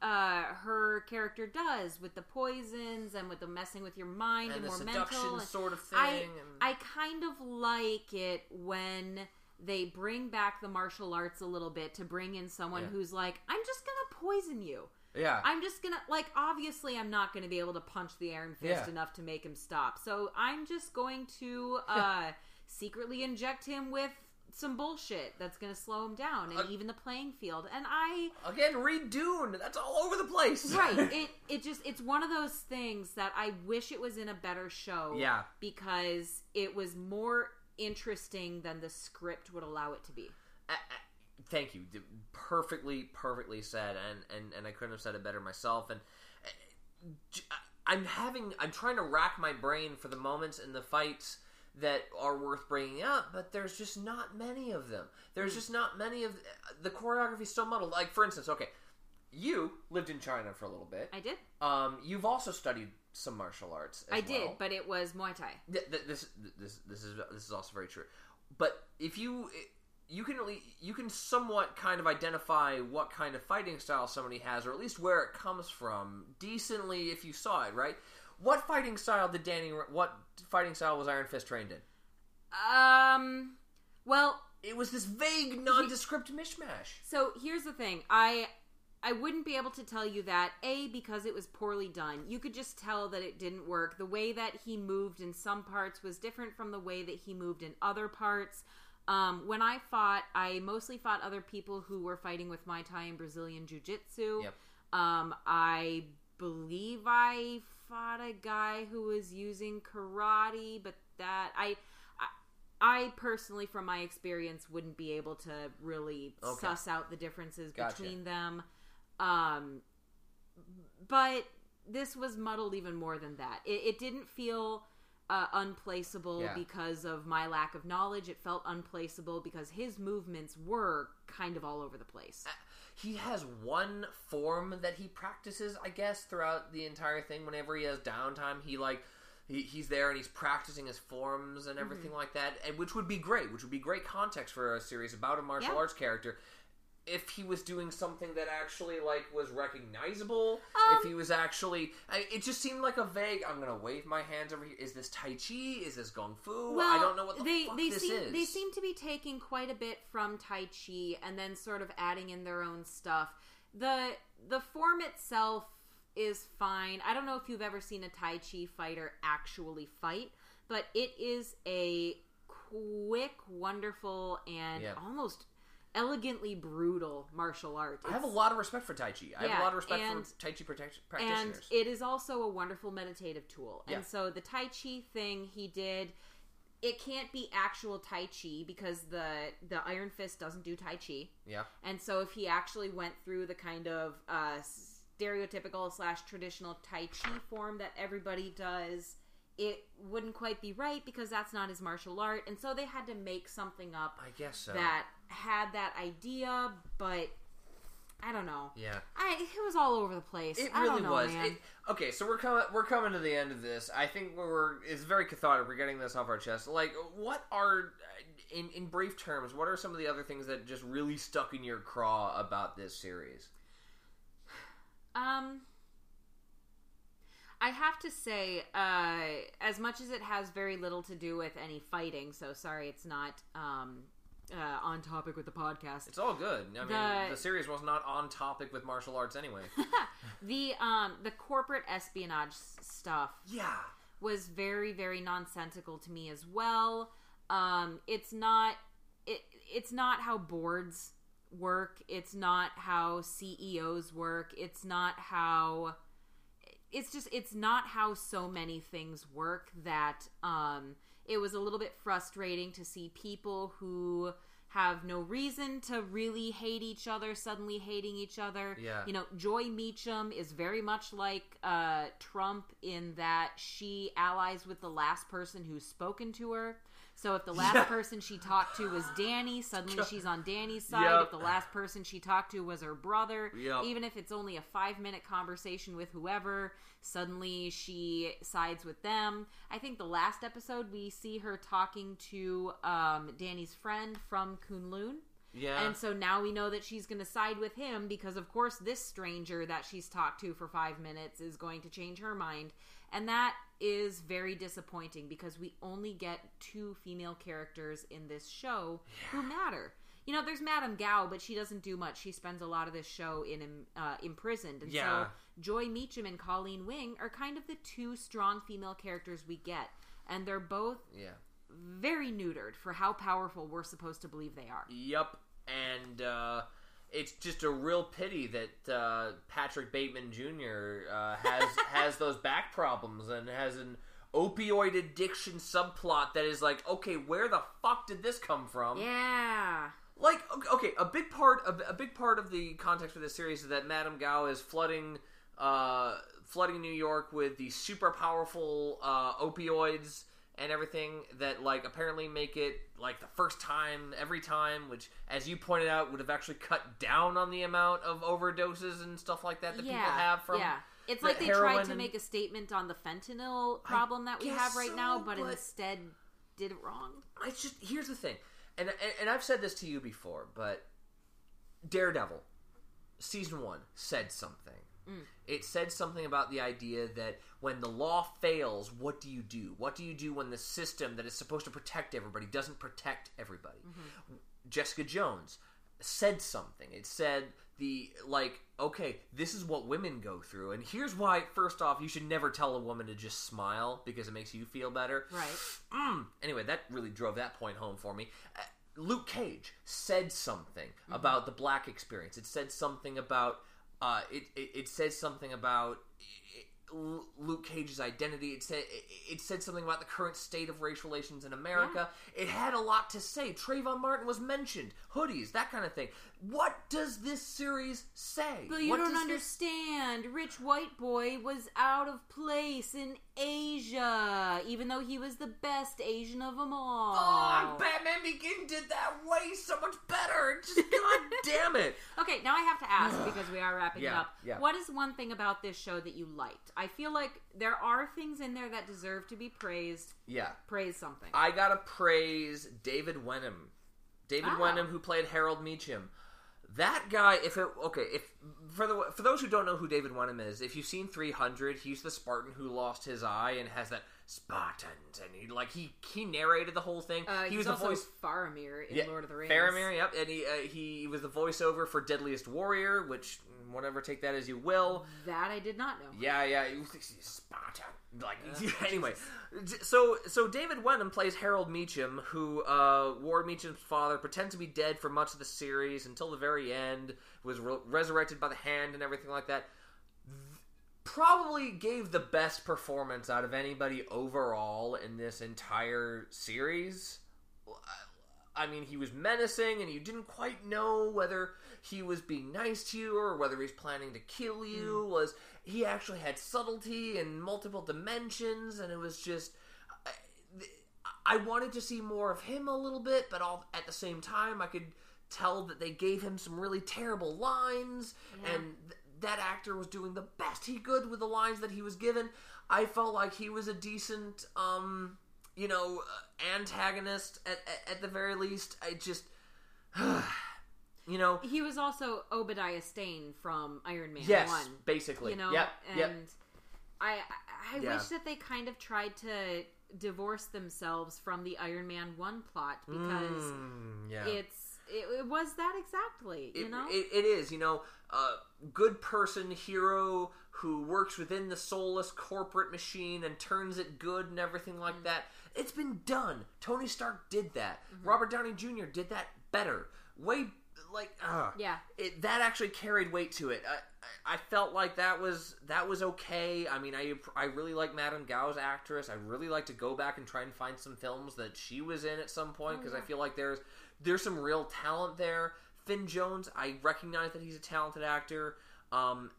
uh, her character does with the poisons and with the messing with your mind and, and the more seduction mental. sort of thing. I and, I kind of like it when they bring back the martial arts a little bit to bring in someone Yeah. who's like, I'm just gonna poison you. yeah. I'm just gonna like obviously I'm not gonna be able to punch the Iron Fist Yeah. enough to make him stop. So I'm just going to uh secretly inject him with some bullshit that's gonna slow him down and Uh, even the playing field. And I Again, read Dune. That's all over the place. Right. It it just it's one of those things that I wish it was in a better show. Yeah. Because it was more interesting than the script would allow it to be. I- I- thank you. Perfectly, perfectly said, and, and and I couldn't have said it better myself. And uh, j- I'm having, I'm trying to rack my brain for the moments in the fights that are worth bringing up, but there's just not many of them. There's just not many of the choreography is so muddled. Like for instance, okay, you lived in China for a little bit. I did. Um, you've also studied some martial arts. As I did, but it was Muay Thai. Th- th- this this this is this is also very true. But if you you can at lea- you can somewhat kind of identify what kind of fighting style somebody has, or at least where it comes from, decently if you saw it, right? What fighting style did Danny? What fighting style was Iron Fist trained in? Um. Well, It was this vague, nondescript mishmash. So here's the thing. I I wouldn't be able to tell you that a because it was poorly done. You could just tell that it didn't work. The way that he moved in some parts was different from the way that he moved in other parts. Um, when I fought, I mostly fought other people who were fighting with Muay Thai and Brazilian Jiu Jitsu. Yep. Um, I believe I fought a guy who was using karate, but that I, I, I personally, from my experience, wouldn't be able to really Okay. suss out the differences Gotcha. between them. Um, but this was muddled even more than that. It, it didn't feel uh, unplaceable Yeah. because of my lack of knowledge. It felt unplaceable because his movements were kind of all over the place. He has one form that he practices, I guess, throughout the entire thing. Whenever he has downtime, he like he, he's there and he's practicing his forms and everything mm-hmm. like that, and which would be great. Which would be great context for a series about a martial Yeah. arts character. If he was doing something that actually like was recognizable, Um, if he was actually, I, it just seemed like a vague. I'm gonna wave my hands over here. Is this Tai Chi? Is this Kung Fu? I don't know what the they fuck they this seem is. they seem to be taking quite a bit from Tai Chi and then sort of adding in their own stuff. the The form itself is fine. I don't know if you've ever seen a Tai Chi fighter actually fight, but it is a quick, wonderful, and Yeah. almost elegantly brutal martial art. I have a lot of respect for Tai Chi. I have Yeah, a lot of respect and- for Tai Chi protect- and it is also a wonderful meditative tool. Yeah. And so the Tai Chi thing he did, it can't be actual Tai Chi because the the Iron Fist doesn't do Tai Chi. yeah. And so if he actually went through the kind of uh, stereotypical slash traditional Tai Chi form that everybody does, it wouldn't quite be right because that's not his martial art. And so they had to make something up I guess so. that had that idea, but I don't know. yeah. I it was all over the place. It I really don't know, was. It, okay, so we're coming. We're coming to the end of this. I think we're. It's very cathartic. We're getting this off our chest. Like, what are, in in brief terms, what are some of the other things that just really stuck in your craw about this series? Um, I have to say, uh, as much as it has very little to do with any fighting, so sorry, it's not um, uh, on topic with the podcast. It's all good. I mean, The- the series was not on topic with martial arts anyway. the um, the corporate espionage s- stuff yeah. was very very nonsensical to me as well. Um, it's not it it's not how boards work. It's not how CEOs work. It's not how it's just it's not how so many things work that um it was a little bit frustrating to see people who have no reason to really hate each other suddenly hating each other. Yeah. You know, Joy Meachum is very much like uh Trump in that she allies with the last person who's spoken to her. So if the last Yeah. person she talked to was Danny, suddenly she's on Danny's side. Yep. If the last person she talked to was her brother, Yep. even if it's only a five minute conversation with whoever, suddenly she sides with them. I think the last episode we see her talking to um, Danny's friend from Kunlun. Yeah. And so now we know that she's going to side with him because, of course, this stranger that she's talked to for five minutes is going to change her mind. And that is very disappointing because we only get two female characters in this show who matter. You know, there's Madame Gao, but she doesn't do much. She spends a lot of this show in uh, imprisoned, and Yeah. so Joy Meachum and Colleen Wing are kind of the two strong female characters we get, and they're both yeah. very neutered for how powerful we're supposed to believe they are. Yep, and uh, it's just a real pity that uh, Patrick Bateman Jr. Uh, has has those back problems and has an opioid addiction subplot that is like, okay, where the fuck did this come from? Yeah. Like, okay, a big part of a big part of the context for this series is that Madame Gao is flooding uh, flooding New York with these super powerful uh, opioids and everything that like apparently make it like the first time every time, which as you pointed out would have actually cut down on the amount of overdoses and stuff like that that yeah, people have from yeah. It's the like they tried to and- make a statement on the fentanyl problem that we have right now, but, but- instead did it wrong. It's just here's the thing, and, and and I've said this to you before, but Daredevil season one said something. It said something about the idea that when the law fails, what do you do? What do you do when the system that is supposed to protect everybody doesn't protect everybody? Jessica Jones said something. It said the like, okay, this is what women go through, and here's why. First off, you should never tell a woman to just smile because it makes you feel better. Right. Mm. Anyway, that really drove that point home for me. Uh, Luke Cage said something about the black experience. It said something about uh, it, it. It said something about Luke Cage's identity. It said it, said something about the current state of race relations in America. It had a lot to say. Trayvon Martin was mentioned. Hoodies, that kind of thing. What does this series say? But you What don't does this- understand. Rich white boy was out of place in Asia, even though he was the best Asian of them all. Oh, Batman Begin did that way so much better. Just god damn it. Okay, now I have to ask because we are wrapping Yeah, up. yeah. What is one thing about this show that you liked? I feel like there are things in there that deserve to be praised. Yeah. Praise something. I gotta praise David Wenham. David Oh. Wenham, who played Harold Meachum. That guy, if it okay, if for the for those who don't know who David Wenham is, if you've seen 300, he's the Spartan who lost his eye and has that Spartans, and he like he he narrated the whole thing. uh, he was the voice. Faramir in Yeah, Lord of the Rings. Faramir, yep, and he uh, he was the voiceover for Deadliest Warrior, which whatever take that as you will. That I did not know. Yeah, yeah, you think he's Spartan. Like anyway, so so David Wenham plays Harold Meachum, who uh, Ward Meachum's father pretends to be dead for much of the series until the very end, was re- resurrected by the hand and everything like that. Probably gave the best performance out of anybody overall in this entire series. I mean, he was menacing, and you didn't quite know whether he was being nice to you or whether he's planning to kill you. Hmm. Was he actually had subtlety in multiple dimensions, and it was just. I, I wanted to see more of him a little bit, but all at the same time, I could tell that they gave him some really terrible lines, Yeah. and th- that actor was doing the best he could with the lines that he was given. I felt like he was a decent, um, you know, uh, antagonist at, at, at the very least. I just, you know, He was also Obadiah Stane from Iron Man yes, 1. basically, you know yep, and yep. i i, Yeah. wish that they kind of tried to divorce themselves from the iron man 1 plot because Mm, yeah. it's it, it was that exactly you it, know it, it is you know a good person hero who works within the soulless corporate machine and turns it good and everything like that it's been done tony stark did that Mm-hmm. robert downey jr did that better way like uh, Yeah. it, that actually carried weight to it I, I felt like that was that was okay. I mean, I I really like Madame Gao's actress. I really like to go back and try and find some films that she was in at some point because I feel like there's there's some real talent there. Finn Jones, I recognize that he's a talented actor. Um,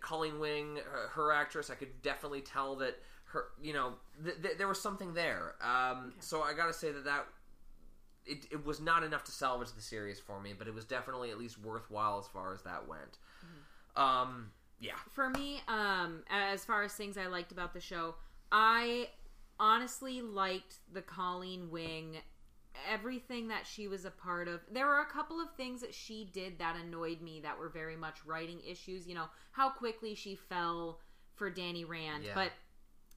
Colleen Wing, her, her actress, I could definitely tell that her, you know, th- th- there was something there. Um, So I got to say that that it, it was not enough to salvage the series for me, but it was definitely at least worthwhile as far as that went. Um, yeah, for me um as far as things i liked about the show i honestly liked the colleen wing everything that she was a part of there were a couple of things that she did that annoyed me that were very much writing issues you know how quickly she fell for danny rand Yeah. but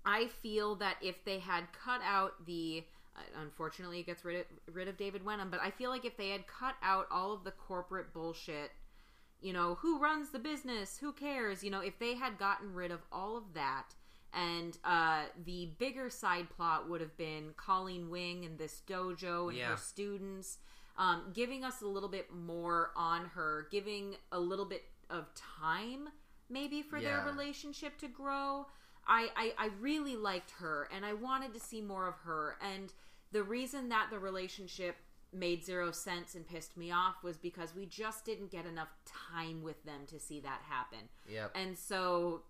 i feel that if they had cut out the uh, unfortunately it gets rid of, rid of david wenham but i feel like if they had cut out all of the corporate bullshit you know, who runs the business? Who cares? You know, if they had gotten rid of all of that and uh, the bigger side plot would have been Colleen Wing and this dojo and Yeah. her students, um, giving us a little bit more on her, giving a little bit of time maybe for their relationship to grow. I, I, I really liked her and I wanted to see more of her. And the reason that the relationship made zero sense and pissed me off was because we just didn't get enough time with them to see that happen. Yep. And so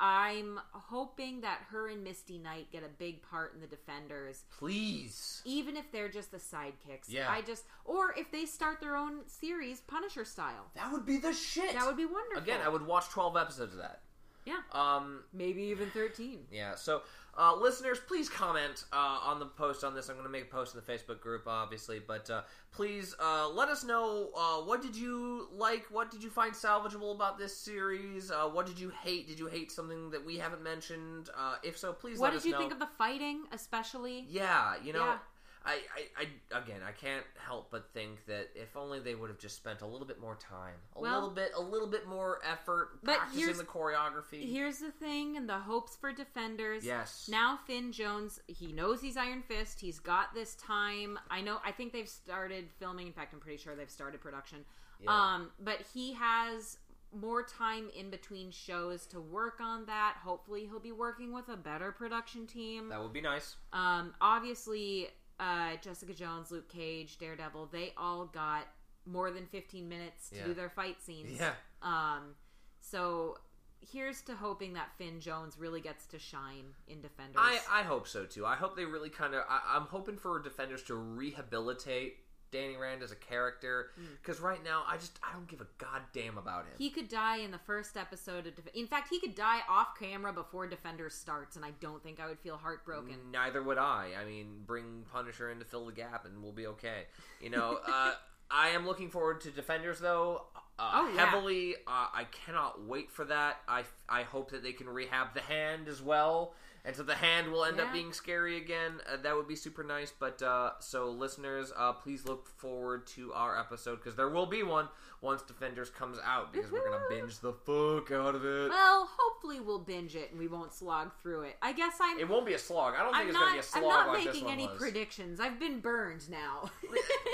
I'm hoping that her and Misty Knight get a big part in the Defenders, Please. even if they're just the sidekicks. Yeah. I just, or if they start their own series, Punisher style. That would be the shit. That would be wonderful. Again, I would watch 12 episodes of that. Yeah. Um, Maybe even 13. Yeah. So, uh, listeners, please comment uh, on the post on this. I'm going to make a post in the Facebook group, obviously, but uh, please uh, let us know uh, what did you like, what did you find salvageable about this series, uh, what did you hate? Did you hate something that we haven't mentioned? Uh, if so, please What did you know. think of the fighting, especially? Yeah, you know, Yeah. I, I, I, again, I can't help but think that if only they would have just spent a little bit more time, a Well- little bit, a little bit more effort But practicing the choreography. Here's the thing, and the hopes for defenders. Yes. Now Finn Jones, he knows he's Iron Fist. He's got this time. I know. I think they've started filming. In fact, I'm pretty sure they've started production. Yeah. Um, but he has more time in between shows to work on that. Hopefully, he'll be working with a better production team. that would be nice. Um, obviously, uh, Jessica Jones, Luke Cage, Daredevil, they all got more than 15 minutes to Yeah. do their fight scenes. Yeah. Um, so here's to hoping that Finn Jones really gets to shine in Defenders. I, I hope so too. I hope they really kind of. I'm hoping for Defenders to rehabilitate Danny Rand as a character because right now I just I don't give a goddamn about him. he could die in the first episode of. Def- in fact, he could die off camera before Defenders starts, and I don't think I would feel heartbroken. Neither would I. I mean, bring Punisher in to fill the gap, and we'll be okay. You know, uh, I am looking forward to Defenders though. Uh, Oh, yeah. heavily. Uh, I cannot wait for that. I I hope that they can rehab the hand as well, and so the hand will end up being scary again. Uh, that would be super nice. But uh, so listeners, uh, please look forward to our episode because there will be one once Defenders comes out because we're gonna binge the fuck out of it. Well, hopefully we'll binge it and we won't slog through it. I guess I'm. It won't be a slog. I don't think I'm it's not. gonna be a slog I'm not like making any was. predictions. I've been burned now.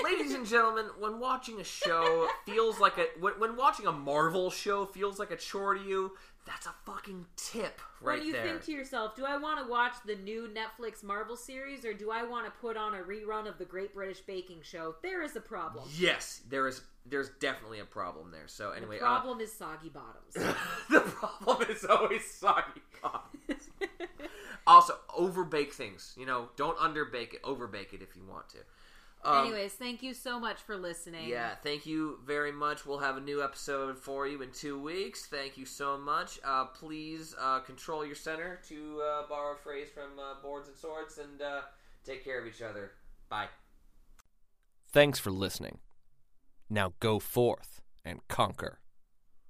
Ladies and gentlemen, when watching a show feels like a when, when watching a Marvel show feels like a chore to you, that's a fucking tip right there. when you there. think to yourself, do I want to watch the new Netflix Marvel series or do I want to put on a rerun of the Great British Baking Show? There is a problem. yes, there is there's definitely a problem there. So anyway, The anyway, problem is soggy bottoms. uh, the problem is always soggy bottoms. also, overbake things. You know, don't underbake it. Overbake it if you want to. Um, Anyways, thank you so much for listening. Yeah, thank you very much. We'll have a new episode for you in two weeks. Thank you so much. Uh, please uh, control your center, to uh, borrow a phrase from uh, Boards and Swords, and uh, take care of each other. Bye. Thanks for listening. Now go forth and conquer.